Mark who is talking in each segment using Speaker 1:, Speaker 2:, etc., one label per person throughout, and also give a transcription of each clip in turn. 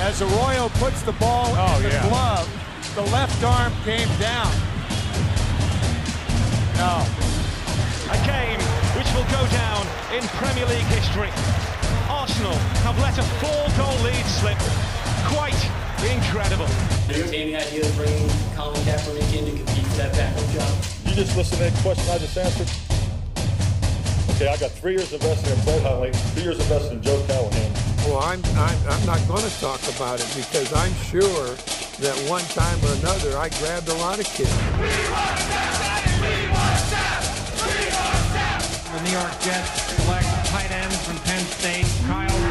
Speaker 1: As Arroyo puts the ball
Speaker 2: Oh,
Speaker 1: in the
Speaker 2: yeah.
Speaker 1: glove, the left arm came down. No.
Speaker 3: A game which will go down in Premier League history. Arsenal have let a four-goal lead slip. Quite incredible.
Speaker 4: Are you any idea of bringing Colin Kaepernick in to compete for that backup job?
Speaker 5: You just listen to that question I just answered. Okay, I got three years invested in Brett Hundley, two years invested in Joe Callahan.
Speaker 6: Well, I'm, I'm, I'm not going to talk about it because I'm sure that one time or another I grabbed a lot of kids.
Speaker 7: The New York Jets select tight end from Penn State, Kyle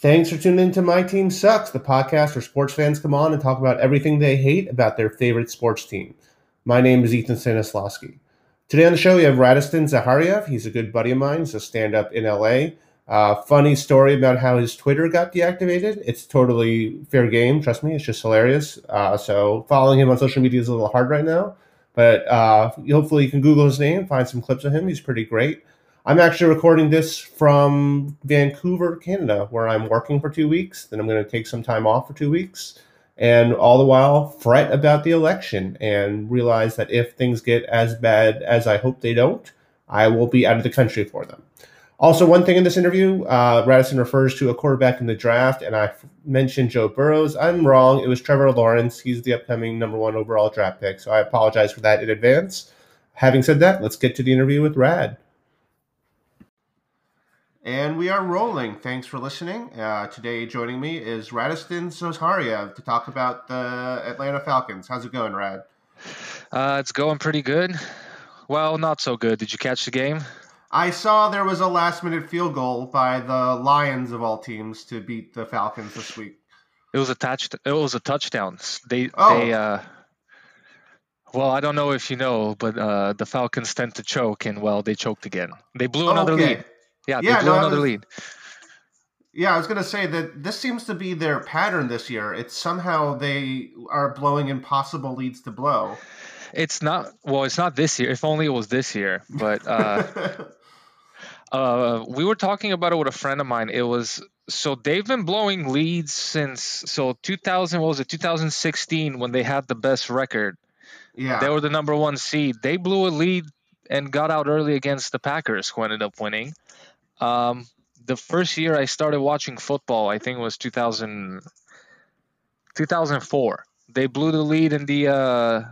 Speaker 8: Thanks for tuning in to My Team Sucks, the podcast where sports fans come on and talk about everything they hate about their favorite sports team. My name is Ethan Stanislawski. Today on the show, we have Radiston Zahariev. He's a good buddy of mine. He's a stand up in LA. Uh, funny story about how his Twitter got deactivated. It's totally fair game. Trust me, it's just hilarious. Uh, so following him on social media is a little hard right now, but uh, hopefully you can Google his name, find some clips of him. He's pretty great. I'm actually recording this from Vancouver, Canada, where I'm working for two weeks. Then I'm going to take some time off for two weeks, and all the while fret about the election and realize that if things get as bad as I hope they don't, I will be out of the country for them. Also, one thing in this interview, uh, Radisson refers to a quarterback in the draft, and I mentioned Joe Burrows. I'm wrong. It was Trevor Lawrence. He's the upcoming number one overall draft pick, so I apologize for that in advance. Having said that, let's get to the interview with Rad. And we are rolling. Thanks for listening. Uh, today, joining me is Radiston Zahariev to talk about the Atlanta Falcons. How's it going, Rad?
Speaker 9: Uh, it's going pretty good. Well, not so good. Did you catch the game?
Speaker 8: I saw there was a last minute field goal by the Lions of all teams to beat the Falcons this week.
Speaker 9: It was a touch. It was a touchdown. They
Speaker 8: Oh.
Speaker 9: they. Uh, well, I don't know if you know, but uh, the Falcons tend to choke, and well, they choked again. They blew another
Speaker 8: Okay.
Speaker 9: lead. Yeah, they
Speaker 8: Yeah,
Speaker 9: blew
Speaker 8: no,
Speaker 9: another
Speaker 8: was-
Speaker 9: lead.
Speaker 8: Yeah, I was going to say that this seems to be their pattern this year. It's somehow they are blowing impossible leads to blow.
Speaker 9: It's not. Well, it's not this year. If only it was this year. But uh, uh, we were talking about it with a friend of mine. It was so they've been blowing leads since so 2000. What was it? 2016 when they had the best record.
Speaker 8: yeah.
Speaker 9: They were the number one seed. They blew a lead and got out early against the Packers, who ended up winning. Um, the first year I started watching football, I think it was 2000, 2004. They blew the lead in the uh,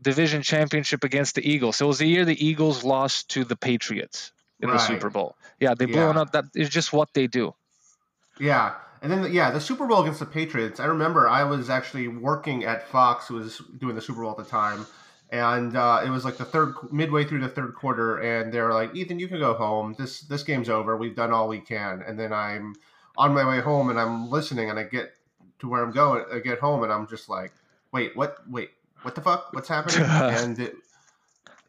Speaker 9: division championship against the Eagles. So it was the year the Eagles lost to the Patriots in the Super Bowl. Yeah, they blew
Speaker 8: Yeah.
Speaker 9: it up. That is just what they do.
Speaker 8: Yeah, and then yeah, the Super Bowl against the Patriots. I remember I was actually working at Fox, who was doing the Super Bowl at the time, and uh, it was like the third midway through the third quarter, and they're like, "Ethan, you can go home. This this game's over. We've done all we can." And then I'm on my way home, and I'm listening, and I get to where I'm going. I get home, and I'm just like, "Wait, what? Wait, what the fuck? What's happening?" and it,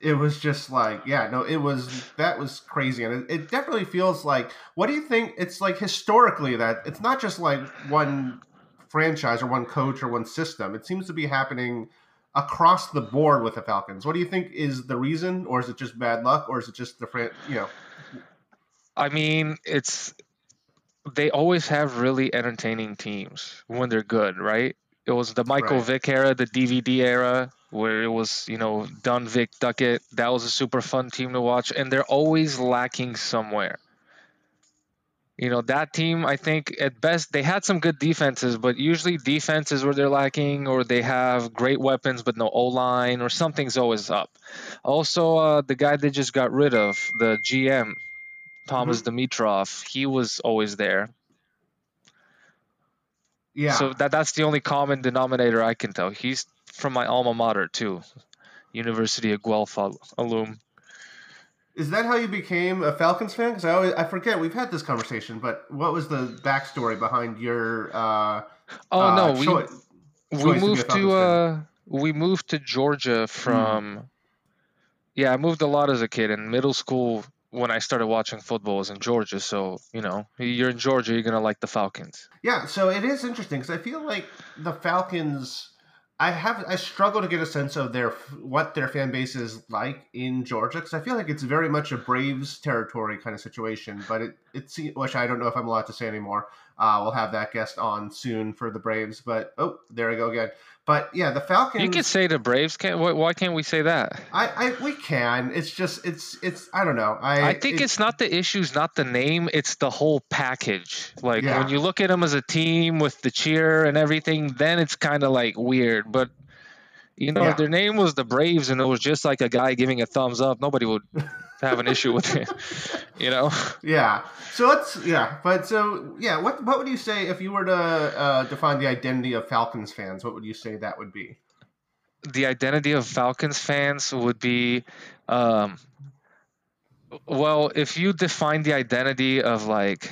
Speaker 8: it was just like yeah no it was that was crazy and it, it definitely feels like what do you think it's like historically that it's not just like one franchise or one coach or one system it seems to be happening across the board with the falcons what do you think is the reason or is it just bad luck or is it just the fran- you know
Speaker 9: I mean, it's they always have really entertaining teams when they're good, right? It was the Michael
Speaker 8: Right.
Speaker 9: Vick era, the DVD era, where it was, you know, Dunn, Vick, Duckett. That was a super fun team to watch, and they're always lacking somewhere. You know, that team, I think at best, they had some good defenses, but usually defenses where they're lacking, or they have great weapons but no O line, or something's always up. Also, uh, the guy they just got rid of, the GM, Thomas Dimitroff, he was always there.
Speaker 8: yeah
Speaker 9: So that that's the only common denominator I can tell. He's from my alma mater too, University of Guelph alum.
Speaker 8: Is that how you became a falcons fan because i always i forget we've had this conversation but what was the backstory behind your uh
Speaker 9: Oh
Speaker 8: uh,
Speaker 9: no, we we
Speaker 8: choice to
Speaker 9: moved
Speaker 8: Falcons
Speaker 9: to uh we moved to Georgia from. Yeah, I moved a lot as a kid. In middle school, when I started watching football was in Georgia. So you know, you're in Georgia, you're gonna like the Falcons.
Speaker 8: Yeah, so it is interesting because I feel like the Falcons. I have I struggle to get a sense of their what their fan base is like in Georgia because I feel like it's very much a Braves territory kind of situation. But it it's which I don't know if I'm allowed to say anymore. Uh, we'll have that guest on soon for the Braves. But oh, there I go again. But yeah, the Falcons.
Speaker 9: You could say the Braves. Can't why, why can't we say that?
Speaker 8: I, I we can. It's just it's it's I don't know. I
Speaker 9: I think
Speaker 8: it-
Speaker 9: it's not the issues, not the name. It's the whole package. Like
Speaker 8: Yeah.
Speaker 9: when you look at them as a team with the cheer and everything, then it's kind of like weird. But you know,
Speaker 8: Yeah.
Speaker 9: their name was the Braves and it was just like a guy giving a thumbs up, nobody would have an issue with it. You know.
Speaker 8: Yeah. So let's yeah, but so yeah, what what would you say if you were to uh, define the identity of Falcons fans? What would you say that would be?
Speaker 9: the identity of Falcons fans would be, um, well, if you define the identity of like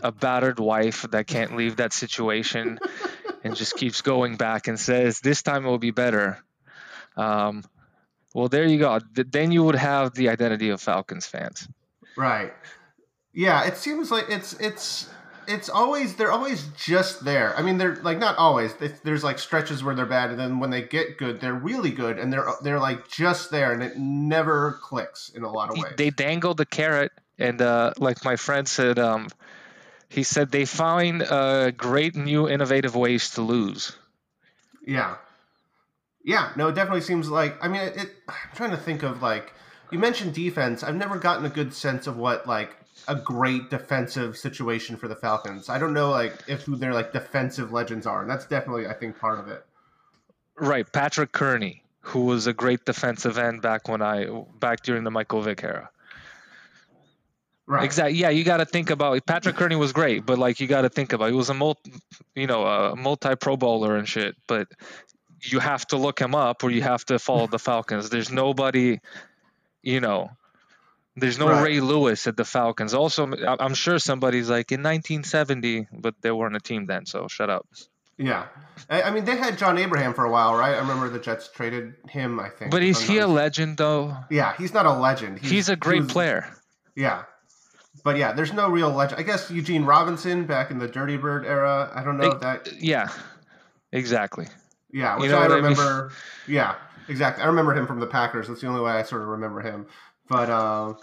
Speaker 9: a battered wife that can't leave that situation and just keeps going back and says, this time it will be better. Um, well, there you go. Then you would have the identity of Falcons fans.
Speaker 8: Right. Yeah, it seems like it's it's it's always they're always just there. I mean, they're like not always. There's like stretches where they're bad, and then when they get good, they're really good, and they're they're like just there, and it never clicks in a lot of ways.
Speaker 9: They dangle the carrot, and uh, like my friend said, um, he said they find uh, great new innovative ways to lose.
Speaker 8: Yeah. Yeah, no, it definitely seems like. I mean, it, it. I'm trying to think of like you mentioned defense. I've never gotten a good sense of what like a great defensive situation for the Falcons. I don't know like if who their like defensive legends are, and that's definitely I think part of it.
Speaker 9: Right, Patrick Kerney, who was a great defensive end back when I back during the Michael Vick era.
Speaker 8: Right.
Speaker 9: Exactly. Yeah, you got to think about Patrick Kerney was great, but like you got to think about he was a multi, you know, a multi Pro Bowler and shit. But you have to look him up, or you have to follow the Falcons. There's nobody, you know. There's no
Speaker 8: Right.
Speaker 9: Ray Lewis at the Falcons. Also, I'm sure somebody's like in 1970, but they weren't a team then, so shut up.
Speaker 8: Yeah. I, I mean, they had John Abraham for a while, right? I remember the Jets traded him. I think.
Speaker 9: But is he a legend though?
Speaker 8: Yeah, he's not a legend.
Speaker 9: He's a
Speaker 8: he
Speaker 9: great player.
Speaker 8: Yeah. But yeah, there's no real legend. I guess Eugene Robinson back in the Dirty Bird era. I don't know if that.
Speaker 9: Yeah, exactly.
Speaker 8: Yeah, which
Speaker 9: know
Speaker 8: I
Speaker 9: what I mean?
Speaker 8: remember. Yeah, exactly. I remember him from the Packers. That's the only way I sort of remember him. But uh,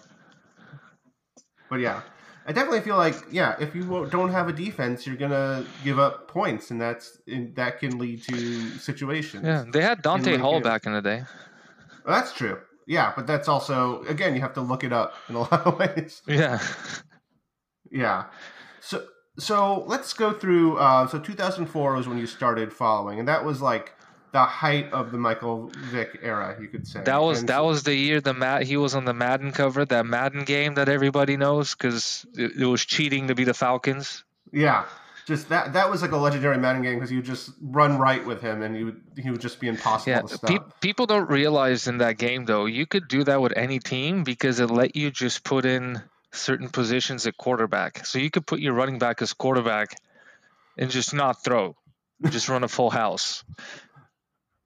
Speaker 8: but yeah, I definitely feel like yeah, if you don't have a defense, you're gonna give up points, and that's and that can lead to situations.
Speaker 9: Yeah, they had Dante Hall
Speaker 8: games.
Speaker 9: back in the day.
Speaker 8: Well, that's true. Yeah, but that's also again you have to look it up in a lot of ways.
Speaker 9: Yeah.
Speaker 8: Yeah. So so let's go through. Uh, so 2004 was when you started following, and that was like the height of the Michael Vick era, you could say.
Speaker 9: That was
Speaker 8: And
Speaker 9: that was the year the Mad he was on the Madden cover, that Madden game that everybody knows because it, it was cheating to be the Falcons.
Speaker 8: Yeah. Just that that was like a legendary Madden game because you just run right with him and you would he would just be impossible
Speaker 9: Yeah,
Speaker 8: to stop.
Speaker 9: pe- people don't realize in that game though, you could do that with any team because it let you just put in certain positions at quarterback. So you could put your running back as quarterback and just not throw, just run a full house.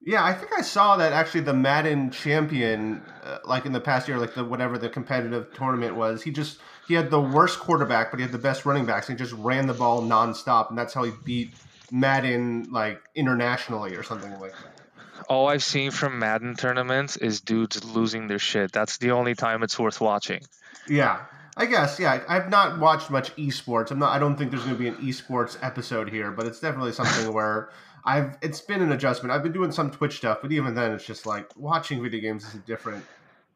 Speaker 8: Yeah, I think I saw that actually the Madden champion, uh, like in the past year, like the whatever the competitive tournament was, he just he had the worst quarterback, but he had the best running backs. And he just ran the ball nonstop, and that's how he beat Madden like internationally or something like that.
Speaker 9: All I've seen from Madden tournaments is dudes losing their shit. That's the only time it's worth watching.
Speaker 8: Yeah, I guess. Yeah, I've not watched much esports. I'm not. I don't think there's going to be an esports episode here, but it's definitely something where I've. It's been an adjustment. I've been doing some Twitch stuff, but even then, it's just like watching video games is a different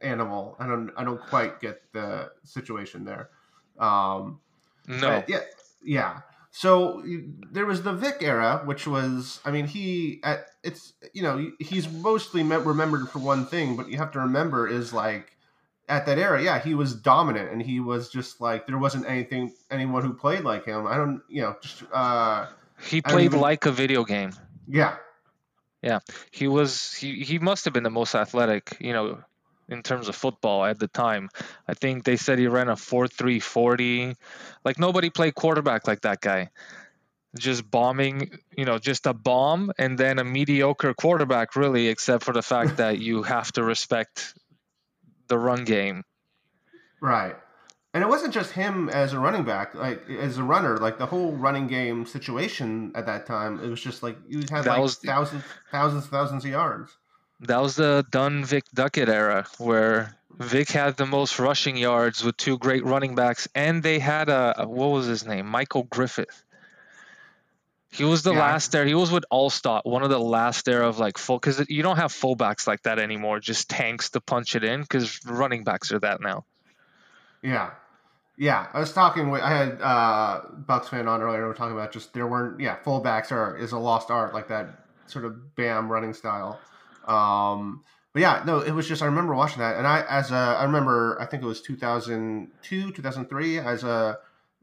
Speaker 8: animal. I don't. I don't quite get the situation there. Um,
Speaker 9: No.
Speaker 8: yeah, yeah. So there was the Vick era, which was, I mean, he, it's, you know, he's mostly remembered for one thing, but you have to remember is like at that era, yeah, he was dominant and he was just like there wasn't anything, anyone who played like him. I don't, you know, just, uh,
Speaker 9: He played
Speaker 8: even-
Speaker 9: like a video game.
Speaker 8: yeah, yeah,
Speaker 9: He was he, he must have been the most athletic, you know, in terms of football at the time. I think they said he ran a 4-3-40. Like nobody played quarterback like that guy. Just bombing, you know, just a bomb and then a mediocre quarterback really except for the fact that you have to respect the run game.
Speaker 8: right. And it wasn't just him as a running back, like as a runner, like the whole running game situation at that time. It was just like you had
Speaker 9: That
Speaker 8: like
Speaker 9: was-
Speaker 8: thousands, thousands, thousands of yards.
Speaker 9: That was the Dunn Vick Duckett era where Vick had the most rushing yards with two great running backs, and they had a what was his name? Michael Griffith. He was the
Speaker 8: Yeah.
Speaker 9: last there. He was with Alstott, one of the last there of like full because you don't have fullbacks like that anymore. Just tanks to punch it in because running backs are that now.
Speaker 8: Yeah. Yeah. I was talking with I had uh Bucks fan on earlier, We are talking about just there weren't yeah, fullbacks are is a lost art, like that sort of bam running style. Um but yeah, no, it was just I remember watching that and I as a I remember I think it was two thousand two, two thousand three, as a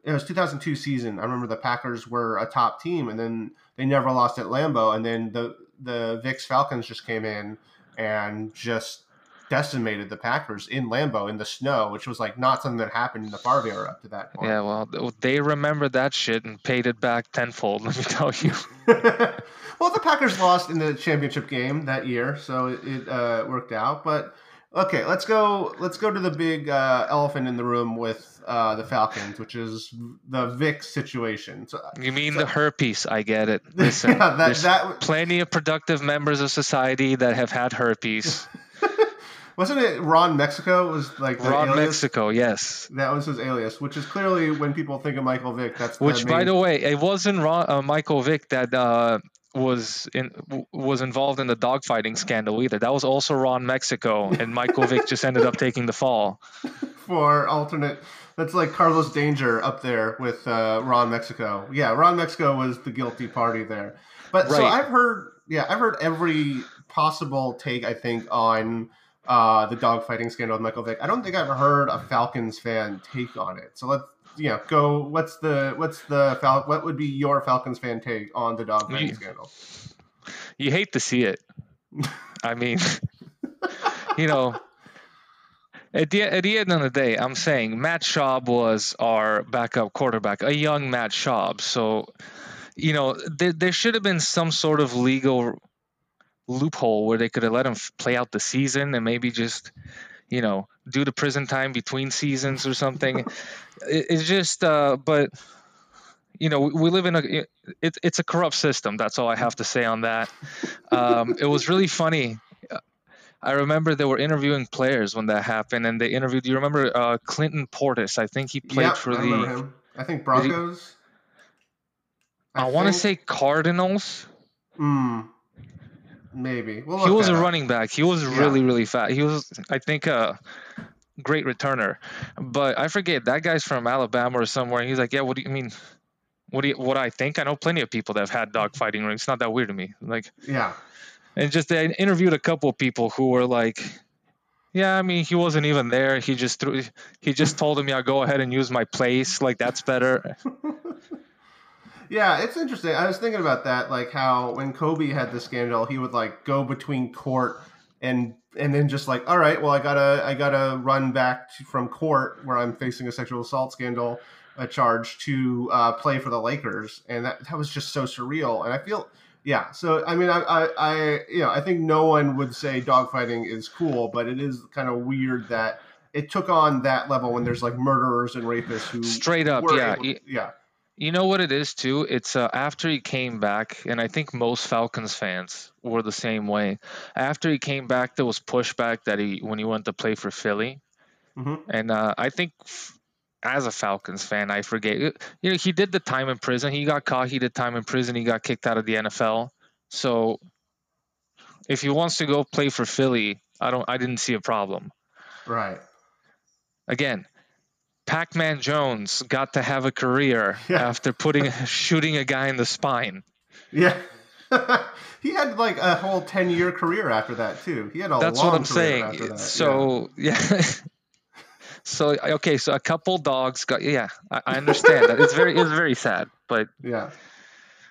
Speaker 8: it was 2002 season. I remember the Packers were a top team, and then they never lost at Lambeau, and then the the Vick's Falcons just came in and just decimated the Packers in Lambeau in the snow, which was like not something that happened in the Favre era up to that point.
Speaker 9: Yeah, well, they remembered that shit and paid it back tenfold. Let me tell you.
Speaker 8: well, the Packers lost in the championship game that year, so it, it uh, worked out. But okay, let's go. Let's go to the big uh, elephant in the room with uh, the Falcons, which is the Vick situation. So,
Speaker 9: You mean the herpes? I get it. Listen,
Speaker 8: Yeah, that-
Speaker 9: there's
Speaker 8: that-
Speaker 9: plenty of productive members of society that have had herpes.
Speaker 8: wasn't it Ron Mexico was like
Speaker 9: Ron
Speaker 8: alias?
Speaker 9: Mexico, yes.
Speaker 8: That was his alias, which is clearly when people think of Michael Vick, that's the
Speaker 9: Which, by the way, it wasn't Ron, uh, Michael Vick that uh, was in was involved in the dogfighting scandal either. That was also Ron Mexico, and Michael Vick just ended up taking the fall.
Speaker 8: for alternate. That's like Carlos Danger up there with uh, Ron Mexico. Yeah, Ron Mexico was the guilty party there. But so I've heard, yeah, I've heard every possible take. I think on uh, the dogfighting scandal with Michael Vick. I don't think I've heard a Falcons fan take on it. So let's, you know, go. What's the what's the Fal- What would be your Falcons fan take on the dogfighting
Speaker 9: You- mm.
Speaker 8: scandal?
Speaker 9: You hate to see it. I mean, you know, at the at the end of the day, I'm saying Matt Schaub was our backup quarterback, a young Matt Schaub. So, you know, there there should have been some sort of legal loophole where they could have let him play out the season and maybe just, you know, do the prison time between seasons or something. it, it's just, uh, but. You know, we, we live in a it, it's a corrupt system. That's all I have to say on that. Um, it was really funny. I remember they were interviewing players when that happened, and they interviewed. Do you remember uh, Clinton Portis? I think he played
Speaker 8: Yep,
Speaker 9: for
Speaker 8: I
Speaker 9: the.
Speaker 8: him. I think Broncos.
Speaker 9: I, want to say Cardinals.
Speaker 8: Hmm. Maybe. We'll
Speaker 9: He was a running back. He was
Speaker 8: Yeah.
Speaker 9: really, really fast. He was, I think, a great returner. But I forget that guy's from Alabama or somewhere. He's like, "Yeah, what do you mean? What do you, what I think? I know plenty of people that have had dogfighting rings. It's not that weird to me. Like,
Speaker 8: Yeah.
Speaker 9: and just they interviewed a couple of people who were like yeah i mean he wasn't even there he just threw he just told him yeah go ahead and use my place like that's better
Speaker 8: Yeah, it's interesting. I was thinking about that, like how when Kobe had the scandal, he would like go between court and and then just like, all right, well, I gotta I gotta run back to, from court where I'm facing a sexual assault scandal, a charge to uh, play for the Lakers, and that that was just so surreal. And I feel, yeah. So I mean, I I, I you know I think no one would say dogfighting is cool, but it is kind of weird that it took on that level when there's like murderers and rapists who
Speaker 9: Straight up, yeah. Y-
Speaker 8: yeah.
Speaker 9: You know what it is too? It's uh, after he came back and i think most falcons fans were the same way. After he came back there was pushback that he when he went to play for philly.
Speaker 8: Mhm.
Speaker 9: and uh, i think f- as a falcons fan i forget you know he did the time in prison. He got caught. He did time in prison. He got kicked out of the nfl so if he wants to go play for philly i don't i didn't see a problem.
Speaker 8: Right.
Speaker 9: again pac-man jones got to have a career
Speaker 8: Yeah.
Speaker 9: after putting shooting a guy in the spine
Speaker 8: Yeah. he had like a whole 10 year career after that, too. He had a long that's
Speaker 9: what i'm
Speaker 8: career after
Speaker 9: saying
Speaker 8: that.
Speaker 9: so yeah, so okay so a couple dogs got yeah i, I understand that it's very it's very sad but
Speaker 8: yeah.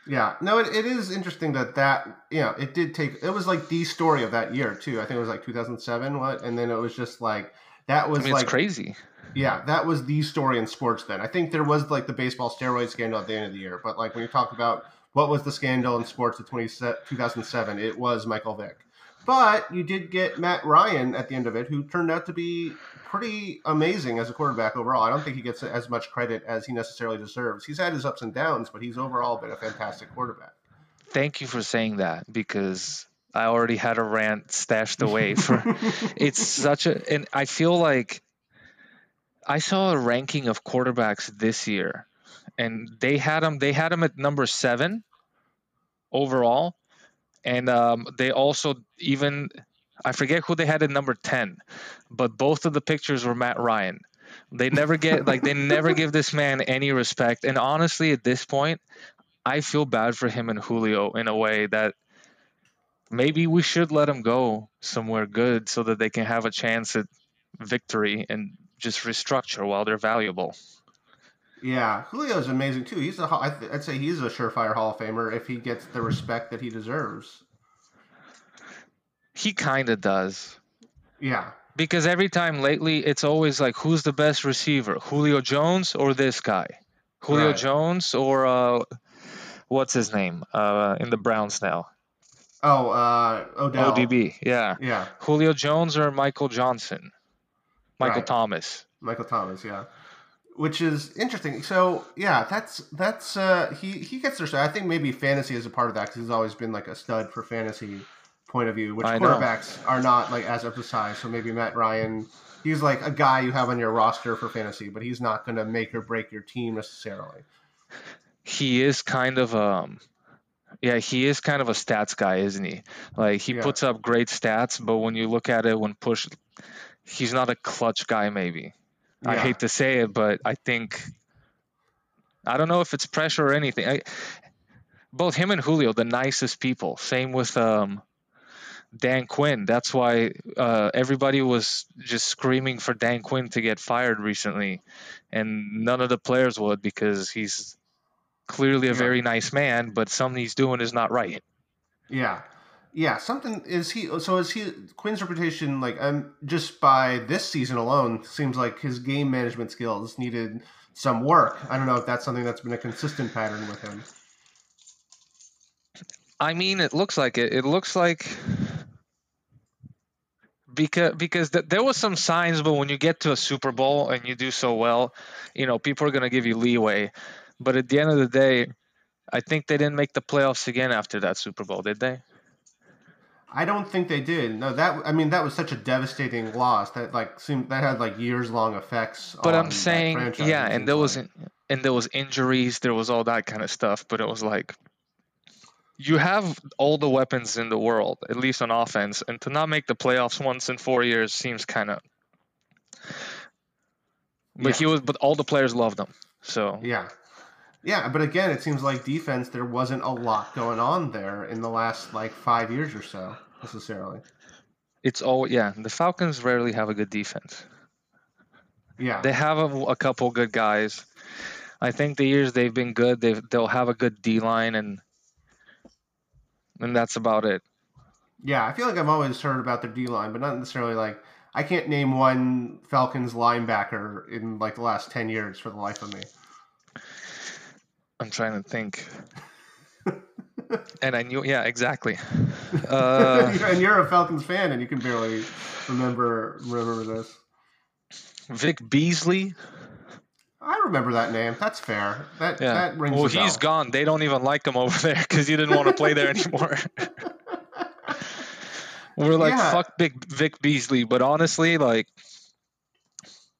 Speaker 8: Yeah. No, it, it is interesting that that, you know, it did take, it was like the story of that year, too. I think it was like 2007, what? And then it was just like, that was
Speaker 9: i mean
Speaker 8: like,
Speaker 9: it's crazy
Speaker 8: yeah, that was the story in sports then. I think there was like the baseball steroid scandal at the end of the year, but like when you talk about what was the scandal in sports of 20, 2007, it was Michael Vick. But you did get Matt Ryan at the end of it, who turned out to be pretty amazing as a quarterback overall. I don't think he gets as much credit as he necessarily deserves. He's had his ups and downs, but he's overall been a fantastic quarterback.
Speaker 9: Thank you for saying that because I already had a rant stashed away for it's such a and I feel like I saw a ranking of quarterbacks this year and they had him they had him at number 7 overall and um, they also even I forget who they had at number 10 but both of the pictures were Matt Ryan. They never get like they never give this man any respect and honestly at this point I feel bad for him and Julio in a way that maybe we should let him go somewhere good so that they can have a chance at victory and just restructure while they're valuable.
Speaker 8: Yeah, Julio's amazing too. He's a I'd say he's a surefire Hall of Famer if he gets the respect that he deserves.
Speaker 9: He kind of does.
Speaker 8: Yeah.
Speaker 9: Because every time lately, it's always like, who's the best receiver, Julio Jones or this guy, Julio right. Jones or uh, what's his name uh, in the Browns now?
Speaker 8: Oh, uh, Odell.
Speaker 9: ODB, yeah.
Speaker 8: Yeah.
Speaker 9: Julio Jones or Michael Johnson? Michael right. Thomas.
Speaker 8: Michael Thomas, yeah. Which is interesting. So yeah, that's that's uh, he he gets their. I think maybe fantasy is a part of that because he's always been like a stud for fantasy point of view, which I quarterbacks know. are not like as emphasized. So maybe Matt Ryan, he's like a guy you have on your roster for fantasy, but he's not going to make or break your team necessarily.
Speaker 9: He is kind of um yeah, he is kind of a stats guy, isn't he? Like he yeah. puts up great stats, but when you look at it when push he's not a clutch guy maybe. Yeah. I hate to say it, but I think I don't know if it's pressure or anything. I, both him and Julio, the nicest people. Same with um, Dan Quinn. That's why uh, everybody was just screaming for Dan Quinn to get fired recently, and none of the players would because he's clearly a very nice man, but something he's doing is not right.
Speaker 8: Yeah, yeah. Something is he? So is he Quinn's reputation like? Um, just by this season alone, seems like his game management skills needed some work. I don't know if that's something that's been a consistent pattern with him.
Speaker 9: I mean, it looks like it. It looks like because because th- there was some signs, but when you get to a Super Bowl and you do so well, you know, people are gonna give you leeway. But at the end of the day, I think they didn't make the playoffs again after that Super Bowl, did they?
Speaker 8: I don't think they did. No, that I mean that was such a devastating loss that like seemed that had like years long effects.
Speaker 9: But I'm saying, yeah, and there like. was and there was injuries, there was all that kind of stuff. But it was like you have all the weapons in the world, at least on offense, and to not make the playoffs once in four years seems kind of. But yeah. he was, but all the players loved him. So
Speaker 8: yeah, yeah, but again, it seems like defense there wasn't a lot going on there in the last like five years or so necessarily.
Speaker 9: It's all yeah. The Falcons rarely have a good defense.
Speaker 8: Yeah,
Speaker 9: they have a, a couple good guys. I think the years they've been good, they they'll have a good D line and and that's about it.
Speaker 8: Yeah, I feel like I've always heard about their D line, but not necessarily like I can't name one Falcons linebacker in like the last ten years for the life of me.
Speaker 9: I'm trying to think. and I knew, yeah, exactly. Uh,
Speaker 8: and you're a Falcons fan, and you can barely remember remember this.
Speaker 9: Vic Beasley.
Speaker 8: I remember that name. That's fair. That yeah. that rings.
Speaker 9: Well, he's gone. They don't even like him over there because he didn't want to play there anymore. We're like, yeah. fuck Big Vic Beasley, but honestly, like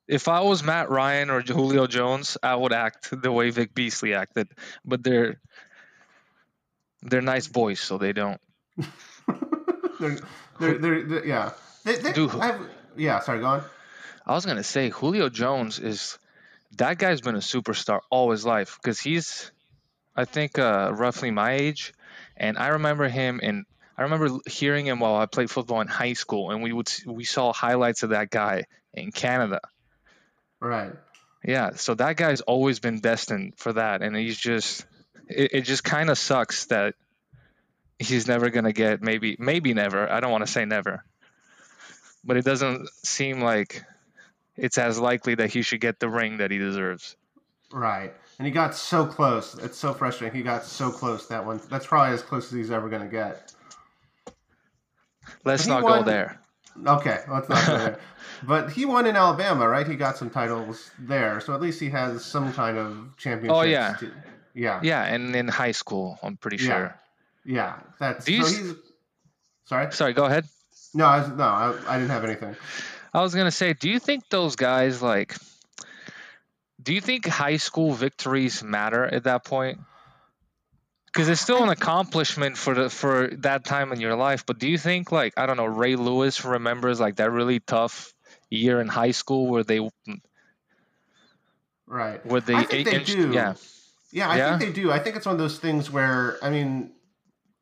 Speaker 9: if I was Matt Ryan or Julio Jones, I would act the way Vic Beasley acted. But they're they're nice boys, so they don't.
Speaker 8: they're, they're, they're, they're, yeah. They, they, Dude, have, yeah, sorry, go on.
Speaker 9: I was gonna say Julio Jones is that guy's been a superstar all his life because he's, I think, uh, roughly my age, and I remember him and I remember hearing him while I played football in high school, and we would we saw highlights of that guy in Canada
Speaker 8: Right.
Speaker 9: Yeah. So that guy's always been destined for that, and he's just it, it just kind of sucks that he's never gonna get maybe maybe never. I don't want to say never, but it doesn't seem like it's as likely that he should get the ring that he deserves.
Speaker 8: Right. And he got so close. It's so frustrating. He got so close that one. That's probably as close as he's ever going to get.
Speaker 9: let's not
Speaker 8: won-
Speaker 9: go there.
Speaker 8: Okay, let's not go there. But he won in Alabama, right? He got some titles there, so at least he has some kind of championship.
Speaker 9: Oh, yeah.
Speaker 8: yeah,
Speaker 9: Yeah, and in high school, I'm pretty
Speaker 8: Yeah.
Speaker 9: sure.
Speaker 8: yeah. That's
Speaker 9: Do
Speaker 8: so. Sorry,
Speaker 9: Sorry, go ahead.
Speaker 8: no, I was, no, I, I didn't have anything.
Speaker 9: I was gonna say, do you think those guys like? Do you think high school victories matter at that point? Because it's still an accomplishment for the for that time in your life. But do you think like I don't know, Ray Lewis remembers like that really tough year in high school where they
Speaker 8: Right.
Speaker 9: where they,
Speaker 8: they
Speaker 9: inched-
Speaker 8: do.
Speaker 9: yeah
Speaker 8: Yeah, I
Speaker 9: Yeah?
Speaker 8: think they do. I think it's one of those things where I mean,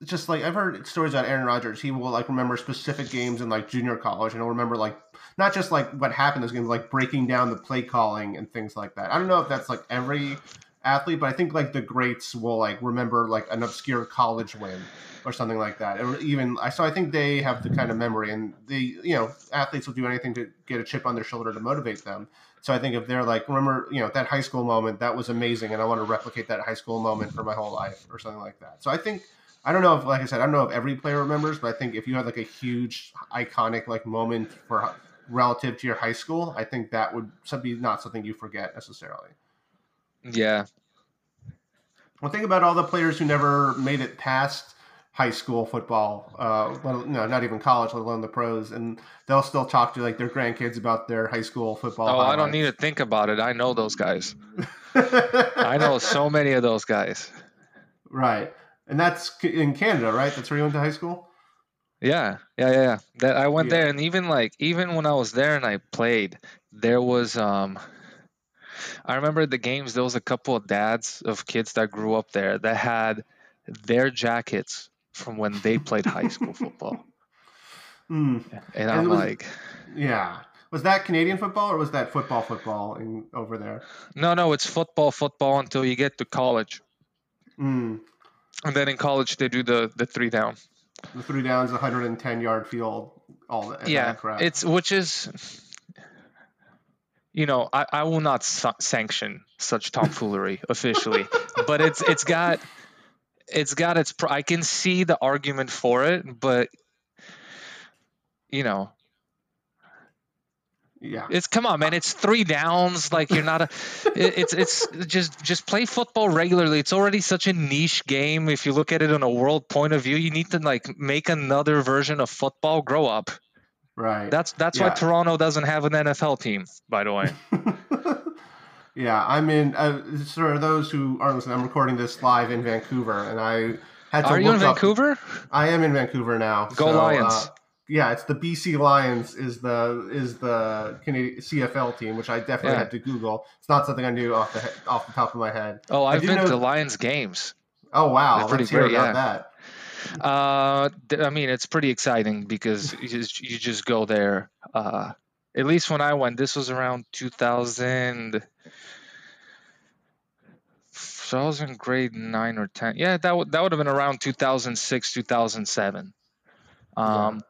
Speaker 8: it's just like I've heard stories about Aaron Rodgers. He will like remember specific games in like junior college, and he'll remember like not just like what happened in those games, like breaking down the play calling and things like that. I don't know if that's like every athlete, but I think like the greats will like remember like an obscure college win or something like that. Or even I so I think they have the kind of memory, and the you know athletes will do anything to get a chip on their shoulder to motivate them. So I think if they're like, remember, you know, that high school moment, that was amazing, and I want to replicate that high school moment for my whole life, or something like that. So I think, I don't know if, like I said, I don't know if every player remembers, but I think if you had like a huge, iconic like moment for relative to your high school, I think that would be not something you forget necessarily.
Speaker 9: Yeah
Speaker 8: Well, think about all the players who never made it past high school football, uh, well, no, not even college, let alone the pros, and they'll still talk to like their grandkids about their high school football.
Speaker 9: oh I don't need to think about it. I know those guys. I know so many of those guys.
Speaker 8: Right. And that's in Canada, right? That's where you went to high school?
Speaker 9: Yeah, yeah, yeah, yeah. That I went
Speaker 8: Yeah.
Speaker 9: there, and even like even when I was there and I played, there was um. I remember the games. There was a couple of dads of kids that grew up there that had their jackets from when they played high school football,
Speaker 8: Hmm.
Speaker 9: and I'm
Speaker 8: was-
Speaker 9: like,
Speaker 8: Yeah. Was that Canadian football or was that football football in over there?
Speaker 9: no, no, it's football, football until you get to college,
Speaker 8: Hmm.
Speaker 9: and then in college they do the the three down.
Speaker 8: The three downs, 110 yard field, all that.
Speaker 9: yeah,
Speaker 8: that crap.
Speaker 9: it's which is. You know, I, I will not sa- sanction such tomfoolery officially, but it's it's got it's got its. Pr- I can see the argument for it, but you know,
Speaker 8: yeah.
Speaker 9: it's come on, man. It's three downs. Like you're not a. it- it's it's just just play football regularly. It's already such a niche game. If you look at it on a world point of view, you need to like make another version of football. Grow up.
Speaker 8: Right.
Speaker 9: That's that's
Speaker 8: Yeah.
Speaker 9: why Toronto doesn't have an NFL team. By the way.
Speaker 8: yeah, I'm in. Uh, for those who aren't listening, I'm recording this live in Vancouver, and I had to.
Speaker 9: Are you in
Speaker 8: up-
Speaker 9: Vancouver?
Speaker 8: I am in Vancouver now.
Speaker 9: Go
Speaker 8: so,
Speaker 9: Lions.
Speaker 8: uh, yeah, it's the BC Lions is the is the Canadian CFL team, which I definitely
Speaker 9: Yeah.
Speaker 8: had to Google. It's not something I knew off the off the top of my head.
Speaker 9: Oh,
Speaker 8: I
Speaker 9: I've been
Speaker 8: know-
Speaker 9: to Lions games.
Speaker 8: Oh wow,
Speaker 9: They're pretty
Speaker 8: let's hear about
Speaker 9: yeah.
Speaker 8: that.
Speaker 9: Uh, I mean, it's pretty exciting because you just, you just go there. Uh, at least when I went, this was around 2000. So I was in grade nine or ten. Yeah, that would that would have been around 2006, 2007. Um,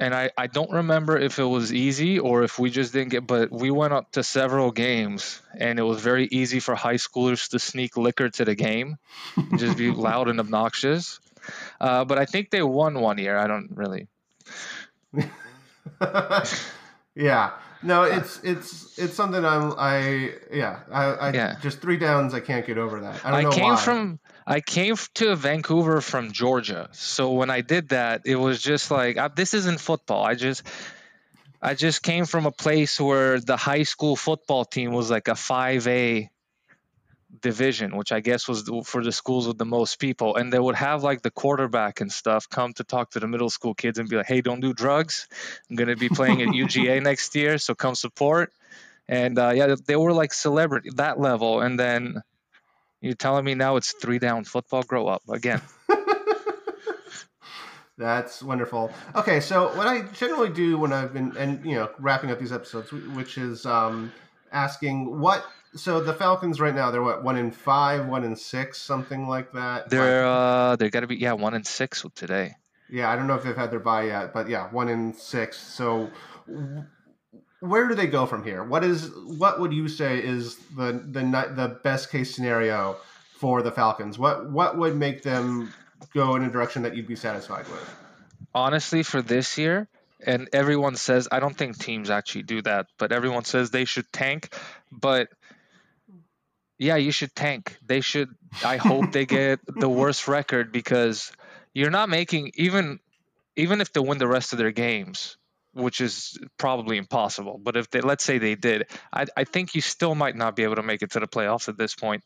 Speaker 9: and I I don't remember if it was easy or if we just didn't get. But we went up to several games, and it was very easy for high schoolers to sneak liquor to the game, and just be loud and obnoxious. Uh, but I think they won one year. I don't really.
Speaker 8: yeah. No, it's it's it's something I'm I yeah I, I
Speaker 9: Yeah.
Speaker 8: just three downs I can't get over that. I don't
Speaker 9: I came
Speaker 8: why.
Speaker 9: from I came to Vancouver from Georgia. So when I did that, it was just like I, this isn't football. I just I just came from a place where the high school football team was like a 5A division, which I guess was for the schools with the most people, and they would have like the quarterback and stuff come to talk to the middle school kids and be like, "Hey, don't do drugs. I'm going to be playing at UGA next year, so come support." And uh, yeah, they were like celebrity that level, and then you're telling me now it's three down football? Grow up again.
Speaker 8: That's wonderful. Okay, so what I generally do when I've been and you know wrapping up these episodes, which is um, asking what. So the Falcons right now they're what one in five, one in six, something like that.
Speaker 9: They're uh, they're got to be yeah one in six today.
Speaker 8: yeah, I don't know if they've had their buy yet, but yeah, one in six. So where do they go from here? What is what would you say is the the the best case scenario for the Falcons? What what would make them go in a direction that you'd be satisfied with?
Speaker 9: honestly, for this year, and everyone says I don't think teams actually do that, but everyone says they should tank. But yeah, you should tank. They should. I hope they get the worst record because you're not making even even if they win the rest of their games, which is probably impossible. But if they let's say they did, I, I think you still might not be able to make it to the playoffs at this point.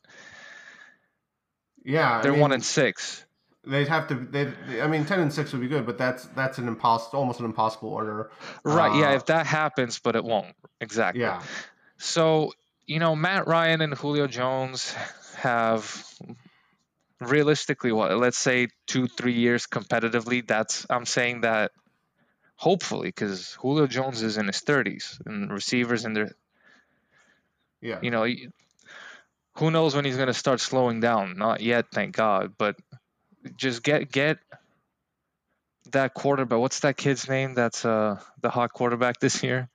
Speaker 8: Yeah,
Speaker 9: They're
Speaker 8: I mean,
Speaker 9: one and six.
Speaker 8: They'd have to. They. I mean, ten and six would be good, but that's that's an impossible, almost an impossible order.
Speaker 9: Right. yeah.
Speaker 8: Uh,
Speaker 9: If that happens, but it won't. Exactly.
Speaker 8: Yeah.
Speaker 9: So, you know, Matt Ryan and Julio Jones have realistically what let's say two, three years competitively. That's I'm saying that hopefully because Julio Jones is in his 30s and receivers in their
Speaker 8: Yeah.
Speaker 9: you know who knows when he's going to start slowing down not yet thank god but just get get that quarterback what's that kid's name that's uh the hot quarterback this year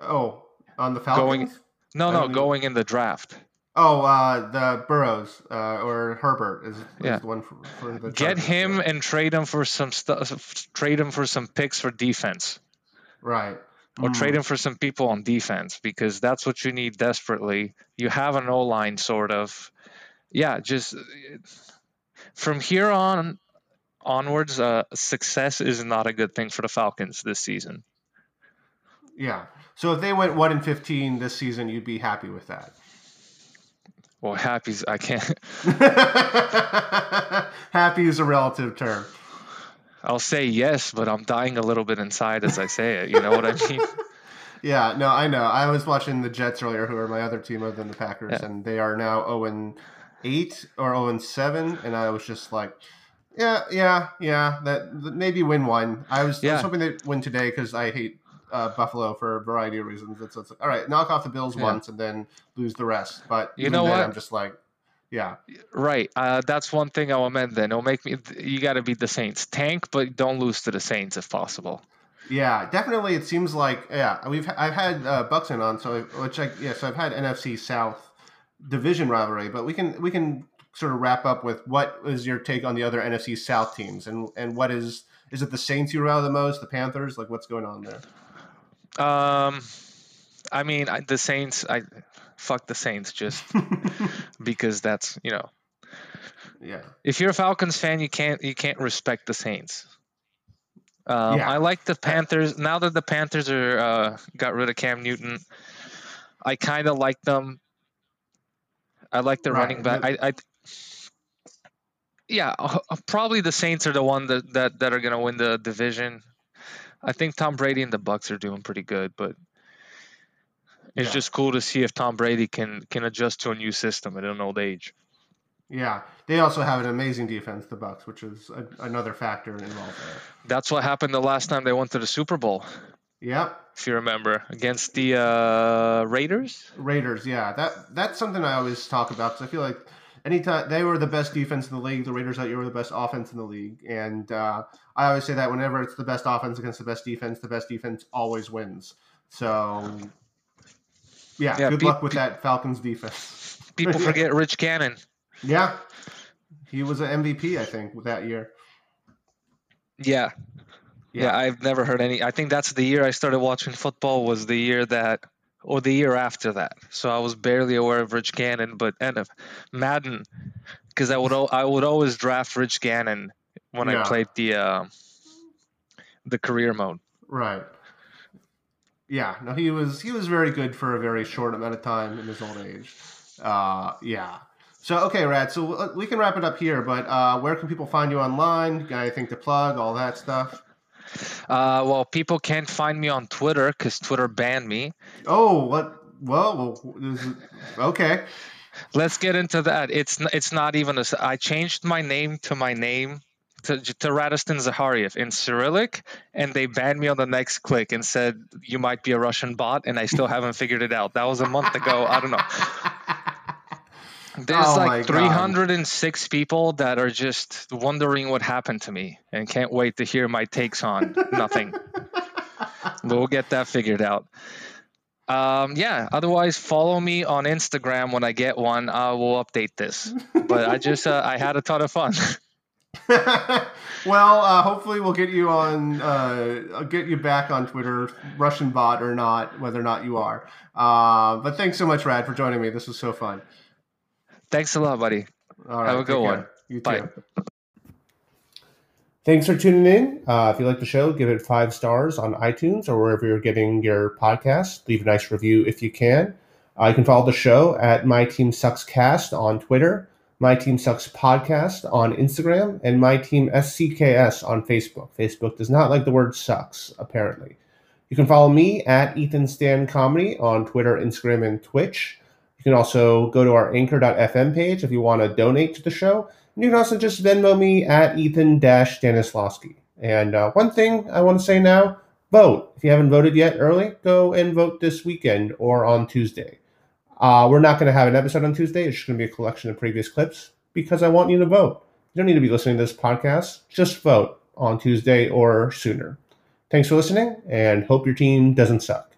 Speaker 8: Oh, on the Falcons.
Speaker 9: Going- no no
Speaker 8: don't
Speaker 9: going in the draft
Speaker 8: Oh, uh, the Burrows uh, or Herbert is, is
Speaker 9: Yeah.
Speaker 8: the one for, for the
Speaker 9: get
Speaker 8: Chargers,
Speaker 9: him
Speaker 8: yeah.
Speaker 9: and trade him for some stuff trade him for some picks for defense
Speaker 8: right.
Speaker 9: or
Speaker 8: Mm.
Speaker 9: trade him for some people on defense because that's what you need desperately. You have an O line, sort of. Yeah, just from here on onwards, uh, success is not a good thing for the Falcons this season.
Speaker 8: Yeah. So if they went one and fifteen this season, you'd be happy with that.
Speaker 9: Well, happy's I can't.
Speaker 8: happy is a relative term.
Speaker 9: I'll say yes, but I'm dying a little bit inside as I say it. You know what I mean?
Speaker 8: Yeah, no, I know. I was watching the Jets earlier, who are my other team other than the Packers,
Speaker 9: Yeah.
Speaker 8: and they are now zero and eight or zero and seven, and I was just like, yeah, yeah, yeah, that, that maybe win one. I was, I was hoping they'd win today because I hate uh, Buffalo for a variety of reasons. It's, it's like, all right, knock off the Bills
Speaker 9: Yeah.
Speaker 8: once and then lose the rest. But
Speaker 9: You
Speaker 8: even
Speaker 9: know
Speaker 8: then,
Speaker 9: what?
Speaker 8: I'm just like, yeah,
Speaker 9: Right. Uh, that's one thing I'll amend. Then it'll make me. You got to beat the Saints. Tank, but don't lose to the Saints if possible.
Speaker 8: Yeah, definitely. It seems like yeah, we've I've had uh, Buxton on, so which I yeah, so I've had NFC South division rivalry, but we can we can sort of wrap up with what is your take on the other NFC South teams, and and what is is it the Saints you rally the most, the Panthers, like what's going on there?
Speaker 9: Um, I mean, I, the Saints. I fuck the Saints just because that's you know
Speaker 8: Yeah,
Speaker 9: if you're a Falcons fan, you can't you can't respect the Saints. Um,
Speaker 8: Yeah.
Speaker 9: I like the Panthers now that the Panthers are uh, got rid of Cam Newton. I kind of like them. I like the
Speaker 8: Right.
Speaker 9: running back. I, I yeah, uh, probably the Saints are the one that that, that are gonna win the division. I think Tom Brady and the Bucks are doing pretty good, but it's
Speaker 8: Yeah.
Speaker 9: just cool to see if Tom Brady can can adjust to a new system at an old age.
Speaker 8: yeah. They also have an amazing defense, the Bucks, which is a, another factor involved there.
Speaker 9: That's what happened the last time they went to the Super Bowl.
Speaker 8: Yep,
Speaker 9: if you remember, against the uh, Raiders.
Speaker 8: Raiders. Yeah, that that's something I always talk about because I feel like anytime they were the best defense in the league, the Raiders that year were the best offense in the league, and uh, I always say that whenever it's the best offense against the best defense, the best defense always wins. So, yeah,
Speaker 9: Yeah,
Speaker 8: good
Speaker 9: pe-
Speaker 8: luck with
Speaker 9: pe-
Speaker 8: that Falcons defense.
Speaker 9: People forget Rich Gannon.
Speaker 8: Yeah, he was an MVP, I think, that year.
Speaker 9: Yeah. yeah, I've never heard any. I think that's the year I started watching football. Was the year that, or the year after that. So I was barely aware of Rich Gannon, but and of Madden, because I would I would always draft Rich Gannon when
Speaker 8: Yeah.
Speaker 9: I played the uh, the career mode.
Speaker 8: Right. Yeah, no, he was he was very good for a very short amount of time in his old age. Uh, yeah. So okay, Rad. So uh, we can wrap it up here, but uh, where can people find you online? Got anything to plug? All that stuff.
Speaker 9: Uh, well, people can't find me on Twitter because Twitter banned me.
Speaker 8: Oh, what? Well, well, this is- okay.
Speaker 9: Let's get into that. It's it's not even a. I changed my name to my name to to Zahariev in Cyrillic, and they banned me on the next click and said you might be a Russian bot, and I still haven't figured it out. That was a month ago. I don't know. There's
Speaker 8: Oh
Speaker 9: like
Speaker 8: God.
Speaker 9: 306 people that are just wondering what happened to me and can't wait to hear my takes on nothing. We'll get that figured out. Um, yeah. Otherwise, follow me on Instagram when I get one. I will update this. But I just uh, I had a ton of fun.
Speaker 8: well, uh, hopefully we'll get you on, uh, I'll get you back on Twitter, Russian bot or not, whether or not you are. Uh, but thanks so much, Rad, for joining me. This was so fun.
Speaker 9: Thanks a lot, buddy.
Speaker 8: All right,
Speaker 9: Have a good
Speaker 8: care.
Speaker 9: one.
Speaker 8: You too.
Speaker 9: Bye.
Speaker 8: Thanks for tuning in. Uh, if you like the show, give it five stars on iTunes or wherever you're getting your podcast. Leave a nice review if you can. Uh, you can follow the show at My Team Sucks Cast on Twitter, My Team Sucks Podcast on Instagram, and My Team SCKS on Facebook. Facebook does not like the word sucks, apparently. You can follow me at Ethan Stan Comedy on Twitter, Instagram, and Twitch. You can also go to our anchor.fm page if you want to donate to the show. And you can also just Venmo me at Ethan Stanislawski. And uh, one thing I want to say now vote. If you haven't voted yet early, go and vote this weekend or on Tuesday. Uh, we're not going to have an episode on Tuesday. It's just going to be a collection of previous clips because I want you to vote. You don't need to be listening to this podcast. Just vote on Tuesday or sooner. Thanks for listening and hope your team doesn't suck.